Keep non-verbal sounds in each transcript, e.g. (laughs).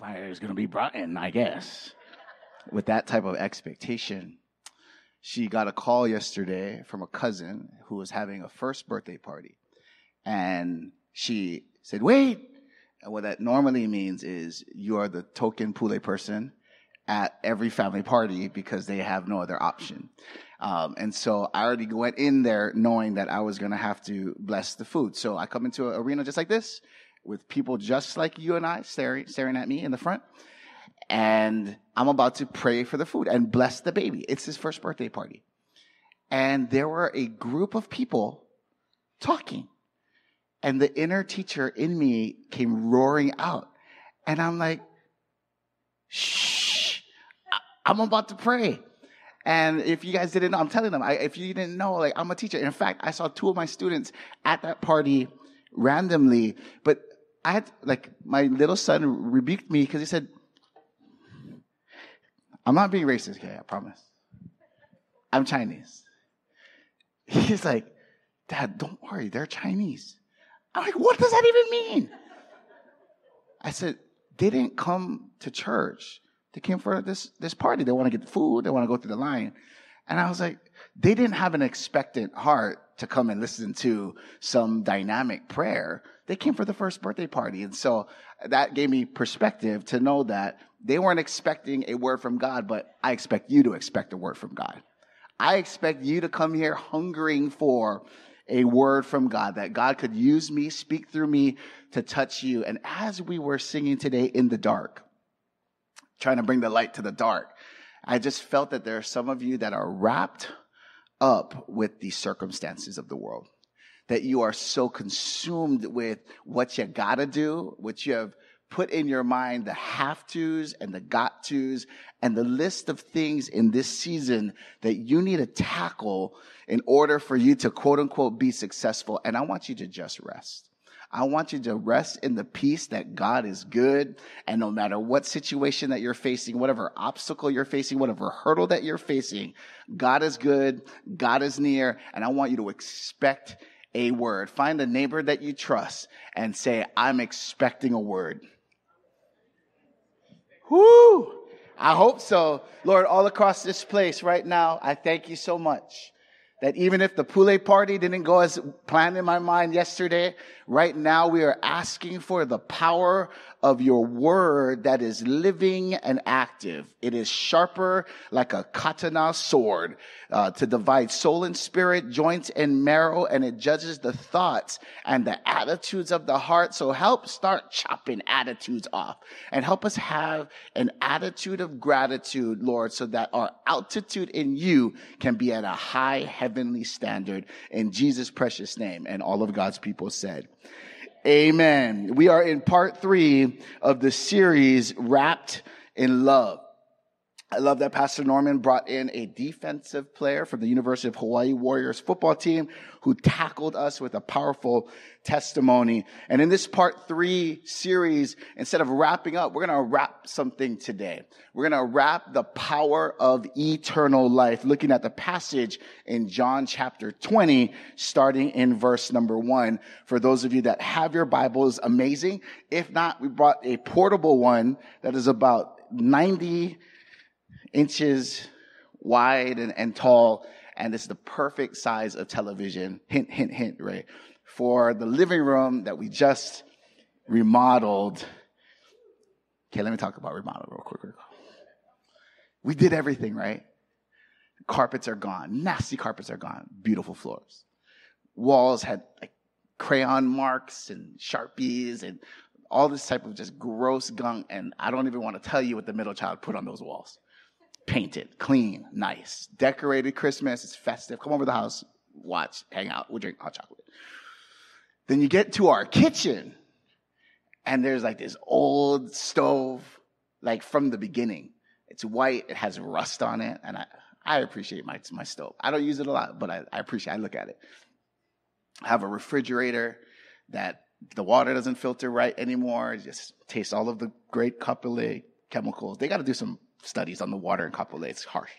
fire is going to be brought in, I guess. With that type of expectation, she got a call yesterday from a cousin who was having a first birthday party. And she said, wait. And what that normally means is you are the token Pule person at every family party because they have no other option. Um, and so I already went in there knowing that I was going to have to bless the food. So I come into an arena just like this with people just like you and I staring, staring at me in the front. And I'm about to pray for the food and bless the baby. It's his first birthday party. And there were a group of people talking. And the inner teacher in me came roaring out. And I'm like, shh, I'm about to pray. And if you guys didn't know, I'm telling them, I, if you didn't know, like, I'm a teacher. In fact, I saw two of my students at that party randomly, but I had, like, my little son rebuked me because he said, I'm not being racist, okay, I promise. I'm Chinese. (laughs) He's like, Dad, don't worry, they're Chinese. I'm like, what does that even mean? I said, they didn't come to church. They came for this, this party. They want to get food. They want to go through the line. And I was like, they didn't have an expectant heart to come and listen to some dynamic prayer. They came for the first birthday party. And so that gave me perspective to know that they weren't expecting a word from God, but I expect you to expect a word from God. I expect you to come here hungering for a word from God, that God could use me, speak through me to touch you. And as we were singing today in the dark, trying to bring the light to the dark, I just felt that there are some of you that are wrapped up with the circumstances of the world. That you are so consumed with what you gotta do, what you have put in your mind the have tos and the got tos and the list of things in this season that you need to tackle in order for you to quote unquote be successful. And I want you to just rest. I want you to rest in the peace that God is good. And no matter what situation that you're facing, whatever obstacle you're facing, whatever hurdle that you're facing, God is good. God is near. And I want you to expect a word. Find a neighbor that you trust and say, I'm expecting a word. Whoo! I hope so. Lord, all across this place right now, I thank you so much that even if the Pule party didn't go as planned in my mind yesterday, right now we are asking for the power of your word that is living and active. It is sharper like a katana sword uh, to divide soul and spirit, joints and marrow, and it judges the thoughts and the attitudes of the heart. So help start chopping attitudes off and help us have an attitude of gratitude, Lord, so that our altitude in you can be at a high heavenly standard in Jesus' precious name. And all of God's people said, Amen. We are in part three of the series Wrapped in Love. I love that Pastor Norman brought in a defensive player from the University of Hawaii Warriors football team who tackled us with a powerful testimony. And in this part three series, instead of wrapping up, we're going to wrap something today. We're going to wrap the power of eternal life, looking at the passage in John chapter 20, starting in verse number one. For those of you that have your Bibles, amazing. If not, we brought a portable one that is about 90 inches wide and, and tall, and it's the perfect size of television. Hint, hint, hint, right? For the living room that we just remodeled. Okay, let me talk about remodel real quick. We did everything, right? Carpets are gone. Nasty carpets are gone. Beautiful floors. Walls had like crayon marks and sharpies and all this type of just gross gunk. And I don't even want to tell you what the middle child put on those walls painted, clean, nice, decorated Christmas. It's festive. Come over to the house, watch, hang out. We'll drink hot chocolate. Then you get to our kitchen, and there's like this old stove, like from the beginning. It's white. It has rust on it, and I I appreciate my my stove. I don't use it a lot, but I, I appreciate. I look at it. I have a refrigerator that the water doesn't filter right anymore. It just tastes all of the great Kapolei chemicals. They got to do some studies on the water in Kapolei. It's harsh.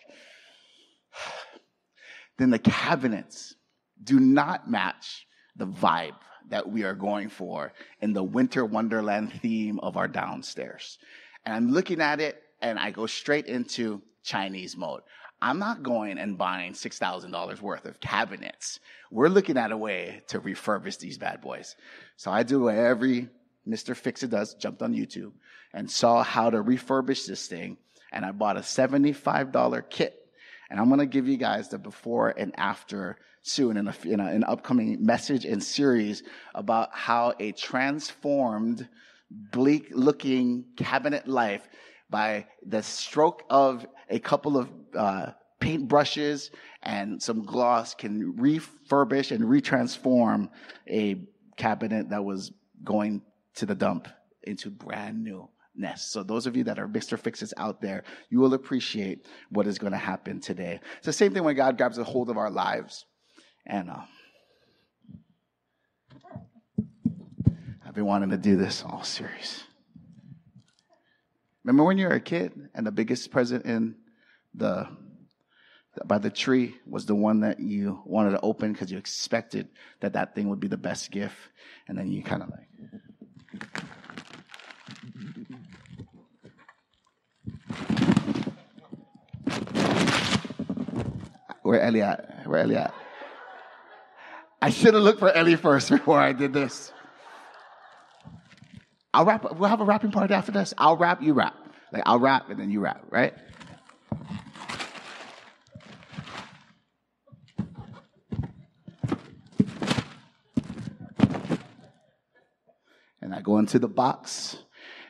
(sighs) then the cabinets do not match the vibe that we are going for in the winter wonderland theme of our downstairs. And I'm looking at it and I go straight into Chinese mode. I'm not going and buying $6,000 worth of cabinets. We're looking at a way to refurbish these bad boys. So I do what every Mr. Fix It does, jumped on YouTube and saw how to refurbish this thing. And I bought a $75 kit. And I'm going to give you guys the before and after soon in, a, in a, an upcoming message and series about how a transformed, bleak looking cabinet life by the stroke of a couple of uh, paint brushes and some gloss can refurbish and retransform a cabinet that was going to the dump into brand new So those of you that are Mr. Fixes out there, you will appreciate what is going to happen today. It's the same thing when God grabs a hold of our lives. And uh, I've been wanting to do this all series. Remember when you were a kid and the biggest present in the by the tree was the one that you wanted to open because you expected that that thing would be the best gift, and then you kind of like. Where Ellie at? Where Ellie at? I should have looked for Ellie first (laughs) before I did this. I'll rap. We'll have a rapping party after this. I'll rap, you rap. Like I'll rap and then you rap, right? And I go into the box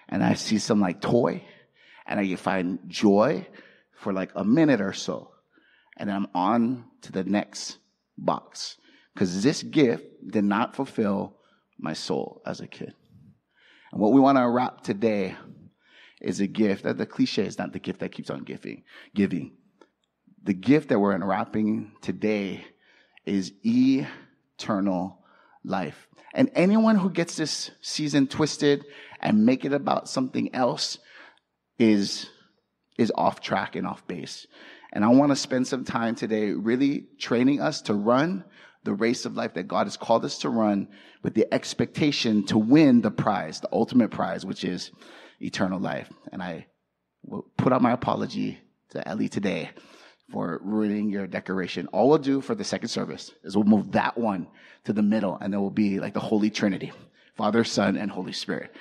and I see some like toy and I find joy for like a minute or so. And then I'm on to the next box because this gift did not fulfill my soul as a kid. And what we want to wrap today is a gift that the cliche is not the gift that keeps on giving. Giving. The gift that we're unwrapping today is eternal life. And anyone who gets this season twisted and make it about something else is, is off track and off base. And I want to spend some time today really training us to run the race of life that God has called us to run with the expectation to win the prize, the ultimate prize, which is eternal life. And I will put out my apology to Ellie today for ruining your decoration. All we'll do for the second service is we'll move that one to the middle and it will be like the Holy Trinity, Father, Son, and Holy Spirit.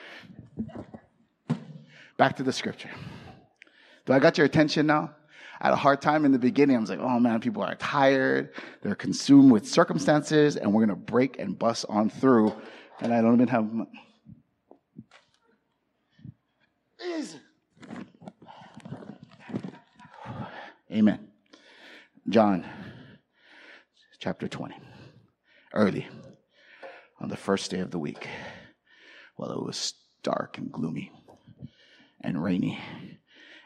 Back to the scripture. Do I got your attention now? I had a hard time in the beginning. I was like, oh man, people are tired. They're consumed with circumstances and we're going to break and bust on through. And I don't even have much. Amen. John chapter 20. Early on the first day of the week, while it was dark and gloomy and rainy,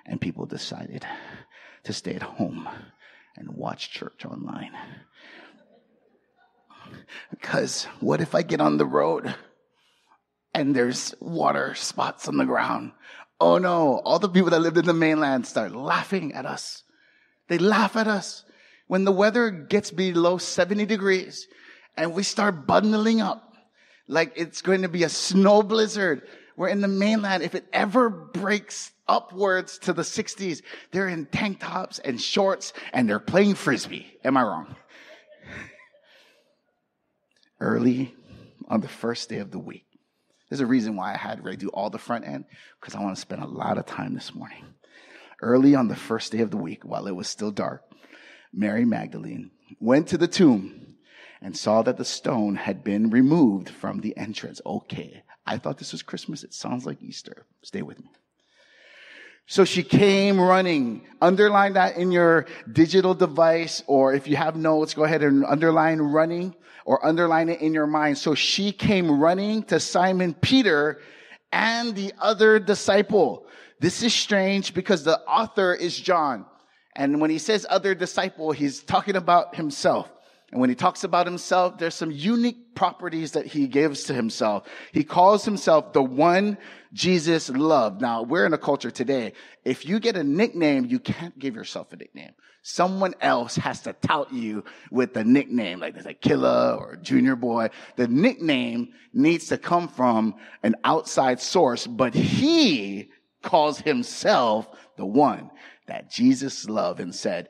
and people decided to stay at home and watch church online. Because what if I get on the road and there's water spots on the ground? Oh no, all the people that lived in the mainland start laughing at us. They laugh at us. When the weather gets below 70 degrees and we start bundling up like it's going to be a snow blizzard, we're in the mainland. If it ever breaks upwards to the 60s, they're in tank tops and shorts and they're playing frisbee. Am I wrong? (laughs) Early on the first day of the week. There's a reason why I had Ray do all the front end because I want to spend a lot of time this morning. Early on the first day of the week, while it was still dark, Mary Magdalene went to the tomb and saw that the stone had been removed from the entrance. Okay, I thought this was Christmas. It sounds like Easter. Stay with me. So she came running. Underline that in your digital device, or if you have notes, go ahead and underline running or underline it in your mind. So she came running to Simon Peter and the other disciple. This is strange because the author is John. And when he says other disciple, he's talking about himself. And when he talks about himself, there's some unique properties that he gives to himself. He calls himself the one Jesus loved. Now, we're in a culture today. If you get a nickname, you can't give yourself a nickname. Someone else has to tout you with a nickname, like there's a killer or junior boy. The nickname needs to come from an outside source, but he calls himself the one that Jesus loved and said,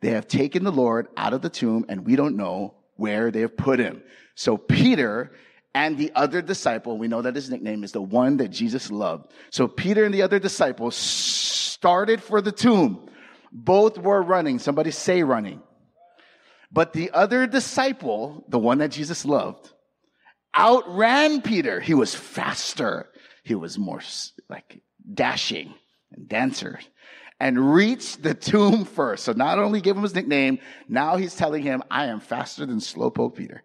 they have taken the Lord out of the tomb and we don't know where they have put him. So Peter and the other disciple, we know that his nickname is the one that Jesus loved. So Peter and the other disciple started for the tomb. Both were running. Somebody say running. But the other disciple, the one that Jesus loved, outran Peter. He was faster. He was more like dashing and dancer and reached the tomb first. So not only gave him his nickname, now he's telling him, I am faster than Slowpoke Peter.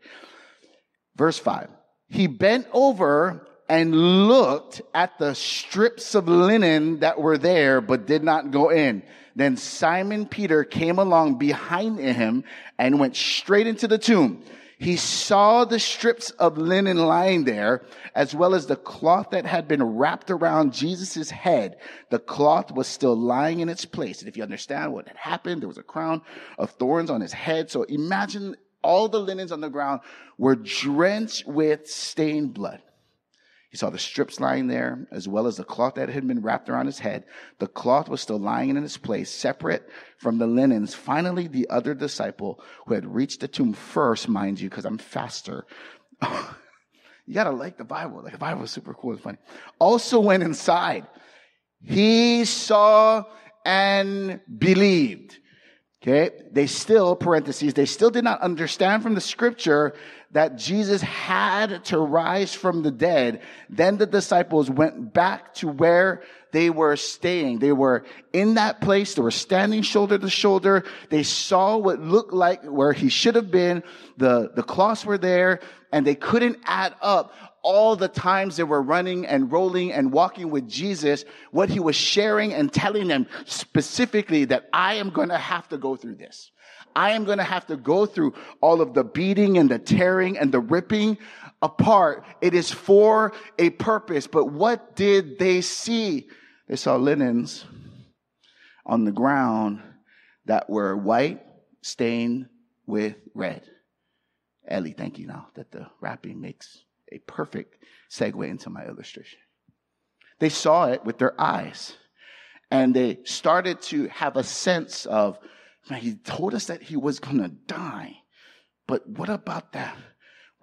Verse five. He bent over and looked at the strips of linen that were there, but did not go in. Then Simon Peter came along behind him and went straight into the tomb. He saw the strips of linen lying there, as well as the cloth that had been wrapped around Jesus' head. The cloth was still lying in its place. And if you understand what had happened, there was a crown of thorns on his head. So imagine all the linens on the ground were drenched with stained blood. He saw the strips lying there, as well as the cloth that had been wrapped around his head. The cloth was still lying in its place, separate from the linens. Finally, the other disciple who had reached the tomb first, mind you, because I'm faster. (laughs) you gotta like the Bible. Like the Bible is super cool and funny. Also went inside. He saw and believed. Okay. They still, parentheses, they still did not understand from the scripture that Jesus had to rise from the dead, then the disciples went back to where they were staying. They were in that place. They were standing shoulder to shoulder. They saw what looked like where he should have been. The, the cloths were there and they couldn't add up all the times they were running and rolling and walking with Jesus, what he was sharing and telling them specifically that I am going to have to go through this. I am going to have to go through all of the beating and the tearing and the ripping apart. It is for a purpose. But what did they see? They saw linens on the ground that were white stained with red. Ellie, thank you now that the wrapping makes a perfect segue into my illustration. They saw it with their eyes and they started to have a sense of he told us that he was going to die. But what about that?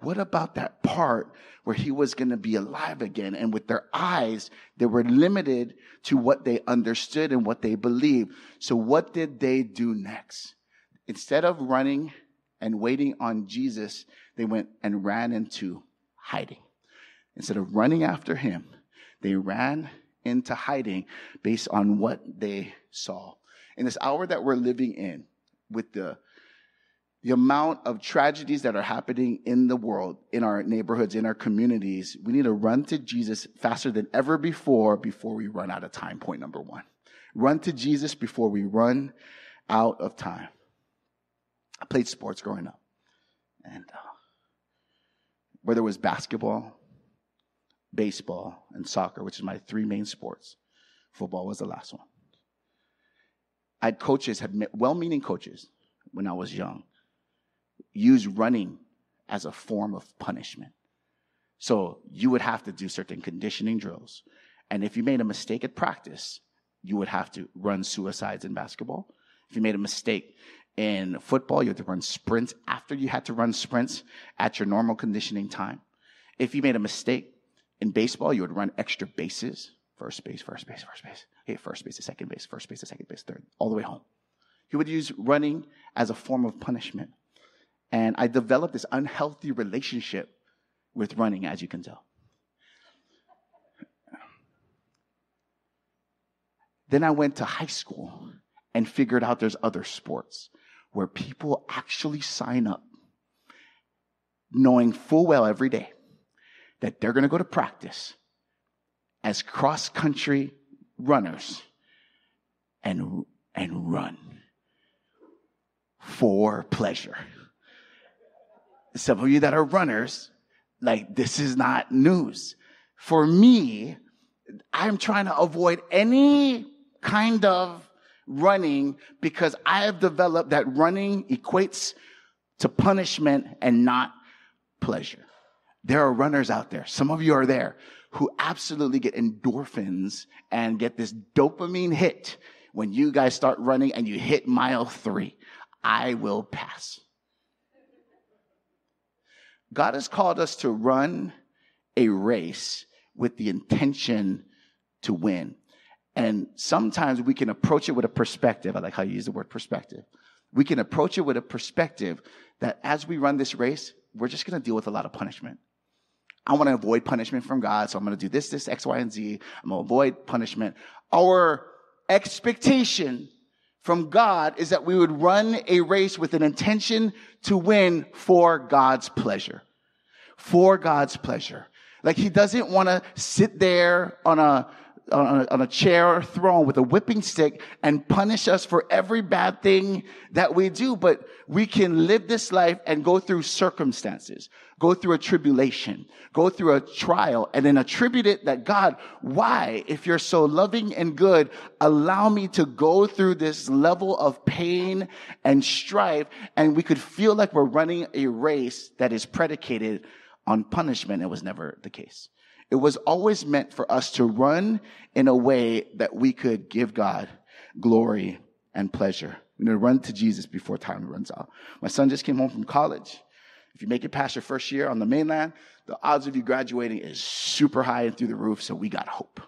What about that part where he was going to be alive again? And with their eyes, they were limited to what they understood and what they believed. So what did they do next? Instead of running and waiting on Jesus, they went and ran into hiding. Instead of running after him, they ran into hiding based on what they saw in this hour that we're living in, with the the amount of tragedies that are happening in the world, in our neighborhoods, in our communities, we need to run to Jesus faster than ever before before we run out of time. Point number one. Run to Jesus before we run out of time. I played sports growing up. And uh, whether it was basketball, baseball, and soccer, which is my three main sports, football was the last one. I had coaches, had well-meaning coaches when I was young, use running as a form of punishment. So you would have to do certain conditioning drills. And if you made a mistake at practice, you would have to run suicides in basketball. If you made a mistake in football, you had to run sprints after you had to run sprints at your normal conditioning time. If you made a mistake in baseball, you would run extra bases first base, first base, first base. Okay, first base to second base, first base to second base, third, all the way home. He would use running as a form of punishment. And I developed this unhealthy relationship with running, as you can tell. Then I went to high school and figured out there's other sports where people actually sign up knowing full well every day that they're going to go to practice as cross country runners and, and run for pleasure. Some of you that are runners, like this is not news. For me, I'm trying to avoid any kind of running because I have developed that running equates to punishment and not pleasure. There are runners out there. Some of you are there who absolutely get endorphins and get this dopamine hit when you guys start running and you hit mile three. I will pass. God has called us to run a race with the intention to win. And sometimes we can approach it with a perspective. I like how you use the word perspective. We can approach it with a perspective that as we run this race, we're just going to deal with a lot of punishment. I want to avoid punishment from God, so I'm going to do this, this, X, Y, and Z. I'm going to avoid punishment. Our expectation from God is that we would run a race with an intention to win for God's pleasure. For God's pleasure. Like he doesn't want to sit there on a on a, on a chair or throne with a whipping stick and punish us for every bad thing that we do. But we can live this life and go through circumstances, go through a tribulation, go through a trial, and then attribute it that God, why, if you're so loving and good, allow me to go through this level of pain and strife. And we could feel like we're running a race that is predicated on punishment. It was never the case. It was always meant for us to run in a way that we could give God glory and pleasure. We're going to run to Jesus before time runs out. My son just came home from college. If you make it past your first year on the mainland, the odds of you graduating is super high and through the roof, so we got hope.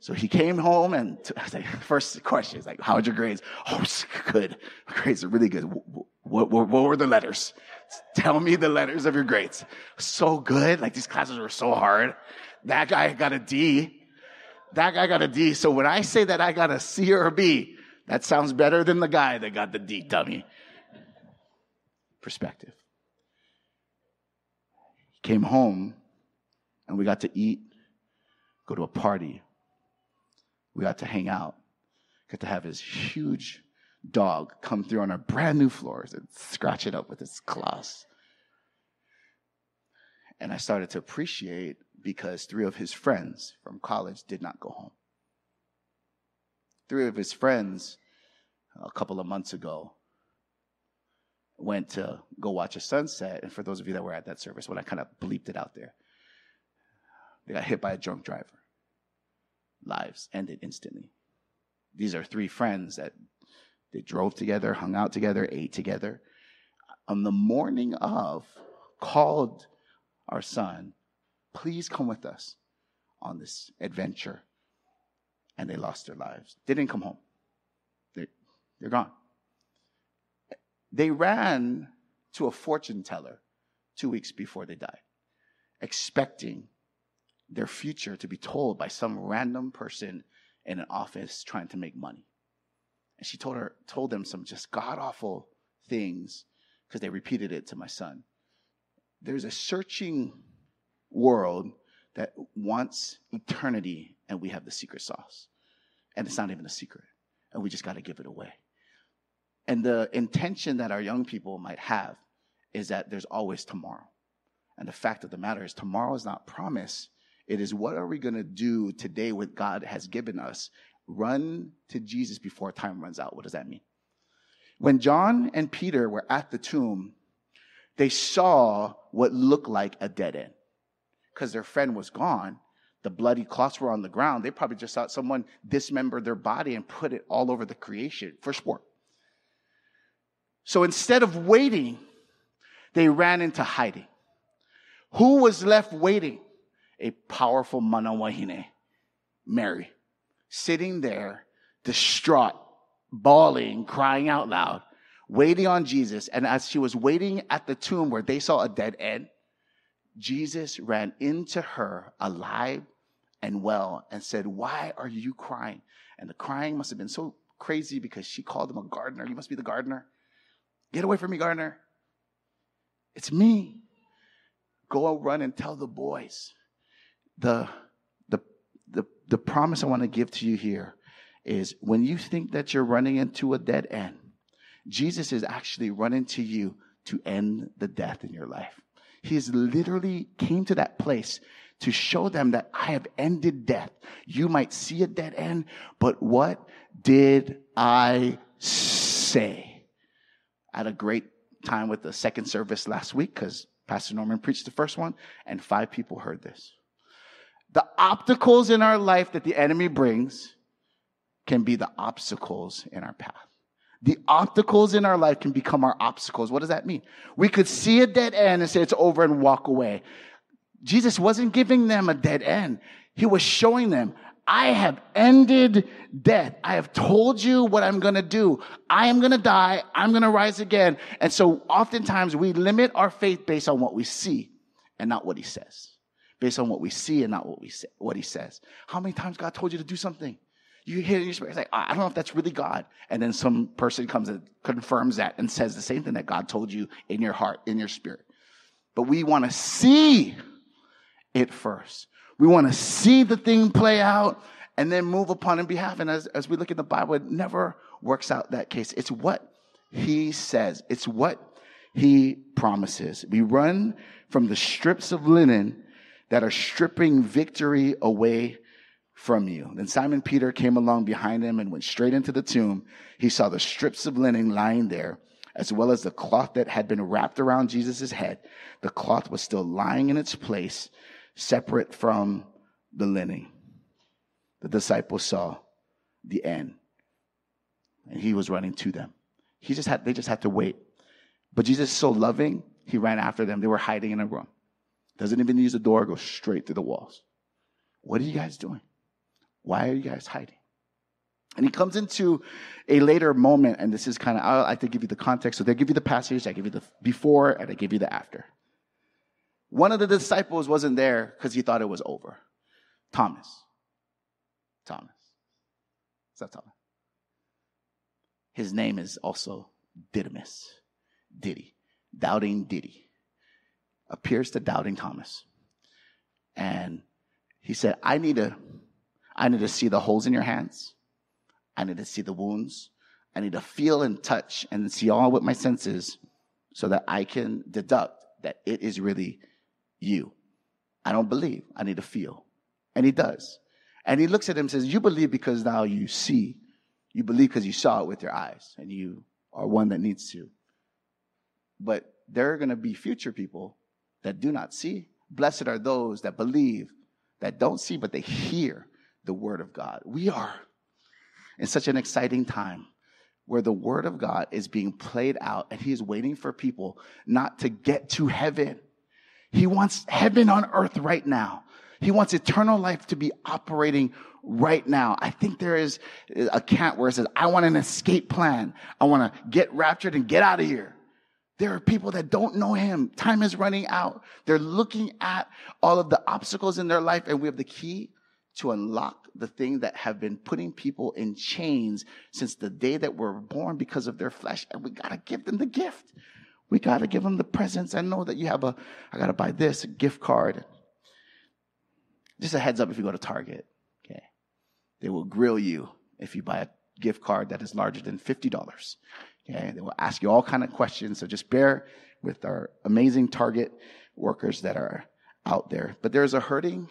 So he came home and t- like, (laughs) first question is like, how's your grades? Oh, (laughs) good. Grades are really good. What, what, what were the letters? Tell me the letters of your grades. So good. Like these classes were so hard. That guy got a D. That guy got a D. So when I say that I got a C or a B, that sounds better than the guy that got the D, dummy. Perspective. Came home and we got to eat, go to a party. We got to hang out, got to have his huge dog come through on our brand new floors and scratch it up with its claws. And I started to appreciate because three of his friends from college did not go home. Three of his friends, a couple of months ago, went to go watch a sunset. And for those of you that were at that service, when I kind of bleeped it out there, they got hit by a drunk driver. Lives ended instantly. These are three friends that they drove together, hung out together, ate together. On the morning of, called our son, please come with us on this adventure. And they lost their lives. They didn't come home. They, they're gone. They ran to a fortune teller two weeks before they died, expecting their future to be told by some random person in an office trying to make money. And she told her, told them some just god awful things because they repeated it to my son. There's a searching world that wants eternity, and we have the secret sauce. And it's not even a secret, and we just got to give it away. And the intention that our young people might have is that there's always tomorrow. And the fact of the matter is, tomorrow is not promised. It is what are we going to do today with God has given us Run to Jesus before time runs out. What does that mean? When John and Peter were at the tomb, they saw what looked like a dead end because their friend was gone. The bloody cloths were on the ground. They probably just thought someone dismembered their body and put it all over the creation for sport. So instead of waiting, they ran into hiding. Who was left waiting? A powerful mana wahine, Mary sitting there, distraught, bawling, crying out loud, waiting on Jesus. And as she was waiting at the tomb where they saw a dead end, Jesus ran into her alive and well and said, Why are you crying? And the crying must have been so crazy because she called him a gardener. You must be the gardener. Get away from me, gardener. It's me. Go run and tell the boys. The the, promise I want to give to you here is when you think that you're running into a dead end, Jesus is actually running to you to end the death in your life. He's literally came to that place to show them that I have ended death. You might see a dead end, but what did I say? I had a great time with the second service last week because Pastor Norman preached the first one and five people heard this. The obstacles in our life that the enemy brings can be the obstacles in our path. The obstacles in our life can become our obstacles. What does that mean? We could see a dead end and say it's over and walk away. Jesus wasn't giving them a dead end. He was showing them, I have ended death. I have told you what I'm going to do. I am going to die. I'm going to rise again. And so oftentimes we limit our faith based on what we see and not what he says. Based on what we see and not what we say, what he says. How many times God told you to do something? You hear it in your spirit, it's like, I don't know if that's really God. And then some person comes and confirms that and says the same thing that God told you in your heart, in your spirit. But we want to see it first. We want to see the thing play out and then move upon in behalf. And as, as we look at the Bible, it never works out that case. It's what he says. It's what he promises. We run from the strips of linen that are stripping victory away from you. Then Simon Peter came along behind him and went straight into the tomb. He saw the strips of linen lying there, as well as the cloth that had been wrapped around Jesus' head. The cloth was still lying in its place separate from the linen. The disciples saw the end. And he was running to them. He just had, they just had to wait. But Jesus is so loving, he ran after them. They were hiding in a room. Doesn't even use the door, goes straight through the walls. What are you guys doing? Why are you guys hiding? And he comes into a later moment, and this is kind of, I like to give you the context. So they give you the passage, I give you the before, and I give you the after. One of the disciples wasn't there because he thought it was over. Thomas. Thomas. Is that Thomas? His name is also Didymus. Diddy. Doubting Diddy. Appears to doubting Thomas. And he said, I need to, I need to see the holes in your hands. I need to see the wounds. I need to feel and touch and see all with my senses so that I can deduct that it is really you. I don't believe. I need to feel. And he does. And he looks at him and says, You believe because now you see. You believe because you saw it with your eyes and you are one that needs to. But there are going to be future people that do not see. Blessed are those that believe, that don't see, but they hear the word of God. We are in such an exciting time where the word of God is being played out and he is waiting for people not to get to heaven he wants heaven on earth right now. He wants eternal life to be operating right now. I think there is a cat where it says, I want an escape plan. I want to get raptured and get out of here. There are people that don't know him. Time is running out. They're looking at all of the obstacles in their life, and we have the key to unlock the thing that have been putting people in chains since the day that we're born because of their flesh. And we got to give them the gift. We got to give them the presents. I know that you have a, I got to buy this, a gift card. Just a heads up if you go to Target, okay? They will grill you if you buy a gift card that is larger than $50. Okay? They will ask you all kind of questions. So just bear with our amazing Target workers that are out there. But there's a hurting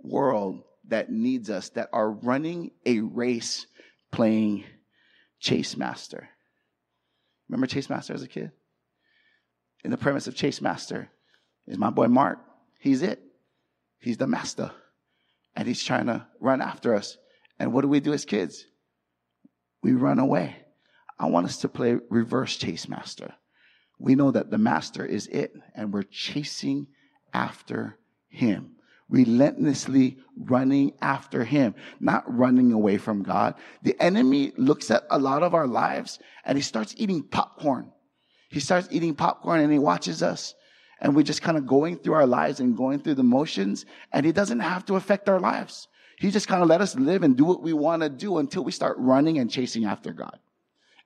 world that needs us that are running a race playing Chase Master. Remember Chase Master as a kid? in the premise of Chase Master is my boy Mark. He's it. He's the master. And he's trying to run after us. And what do we do as kids? We run away. I want us to play reverse Chase Master. We know that the master is it, and we're chasing after him. Relentlessly running after him, not running away from God. The enemy looks at a lot of our lives and he starts eating popcorn he starts eating popcorn and he watches us. And we're just kind of going through our lives and going through the motions. And he doesn't have to affect our lives. He just kind of let us live and do what we want to do until we start running and chasing after God.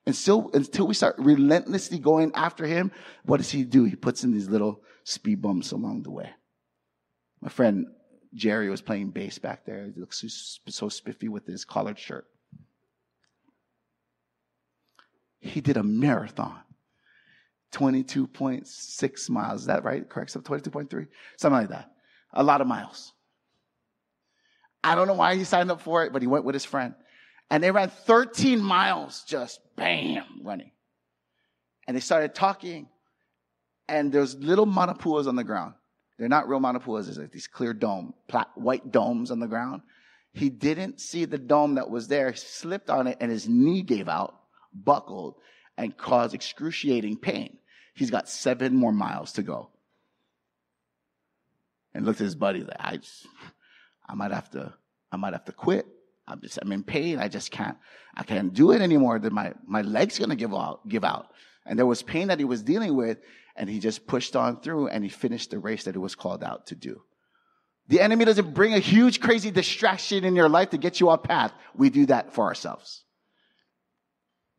And still, until we start relentlessly going after him, what does he do? He puts in these little speed bumps along the way. My friend Jerry was playing bass back there. He looks so, so spiffy with his collared shirt. He did a marathon 22.6 miles. Is that right? Correct? So 22.3? Something like that. A lot of miles. I don't know why he signed up for it, but he went with his friend. And they ran 13 miles just bam, running. And they started talking. And there's little manapuas on the ground. They're not real manapuas. It's like these clear dome, white domes on the ground. He didn't see the dome that was there. He slipped on it and his knee gave out, buckled, and caused excruciating pain. He's got seven more miles to go. And looked at his buddy like, I just, I might have to, I might have to quit. I'm just, I'm in pain. I just can't, I can't do it anymore. That my, my leg's going to give out, give out. And there was pain that he was dealing with and he just pushed on through and he finished the race that he was called out to do. The enemy doesn't bring a huge crazy distraction in your life to get you off path. We do that for ourselves.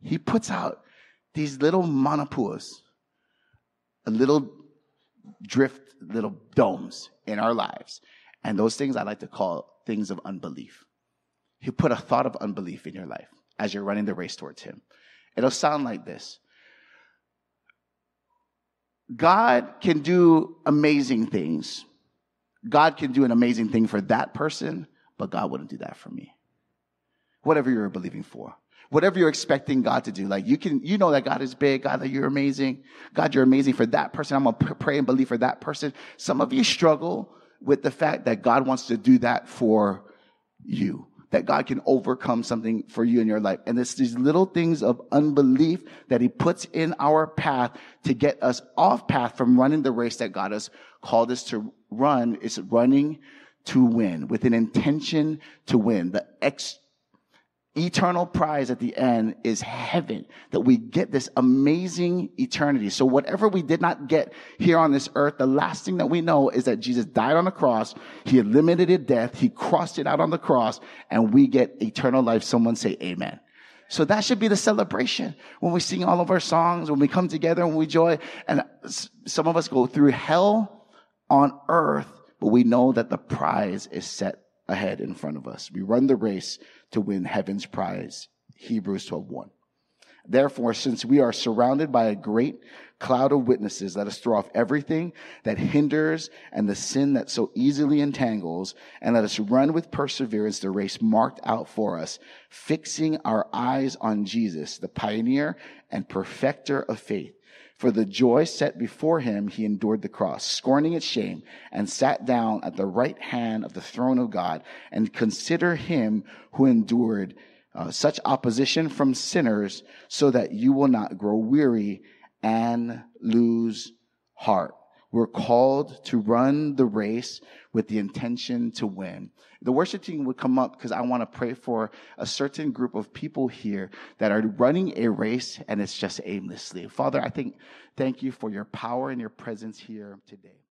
He puts out these little Puas, a little drift, little domes in our lives. And those things I like to call things of unbelief. He put a thought of unbelief in your life as you're running the race towards Him. It'll sound like this God can do amazing things. God can do an amazing thing for that person, but God wouldn't do that for me. Whatever you're believing for. Whatever you're expecting God to do, like you can, you know that God is big, God that you're amazing, God you're amazing for that person. I'm gonna pray and believe for that person. Some of you struggle with the fact that God wants to do that for you that God can overcome something for you in your life. And it's these little things of unbelief that he puts in our path to get us off path from running the race that God has called us to run. It's running to win with an intention to win. The ex, eternal prize at the end is heaven, that we get this amazing eternity. So whatever we did not get here on this earth, the last thing that we know is that Jesus died on the cross. He eliminated death. He crossed it out on the cross and we get eternal life. Someone say amen. So that should be the celebration when we sing all of our songs, when we come together and we joy. And some of us go through hell on earth, but we know that the prize is set ahead in front of us. We run the race to win heaven's prize. Hebrews 12:1. Therefore, since we are surrounded by a great cloud of witnesses, let us throw off everything that hinders and the sin that so easily entangles, and let us run with perseverance the race marked out for us, fixing our eyes on Jesus, the pioneer and perfecter of faith for the joy set before him, he endured the cross, scorning its shame, and sat down at the right hand of the throne of God. And consider him who endured uh, such opposition from sinners, so that you will not grow weary and lose heart. We're called to run the race with the intention to win. The worship team would come up because I want to pray for a certain group of people here that are running a race and it's just aimlessly. Father, I think, thank you for your power and your presence here today.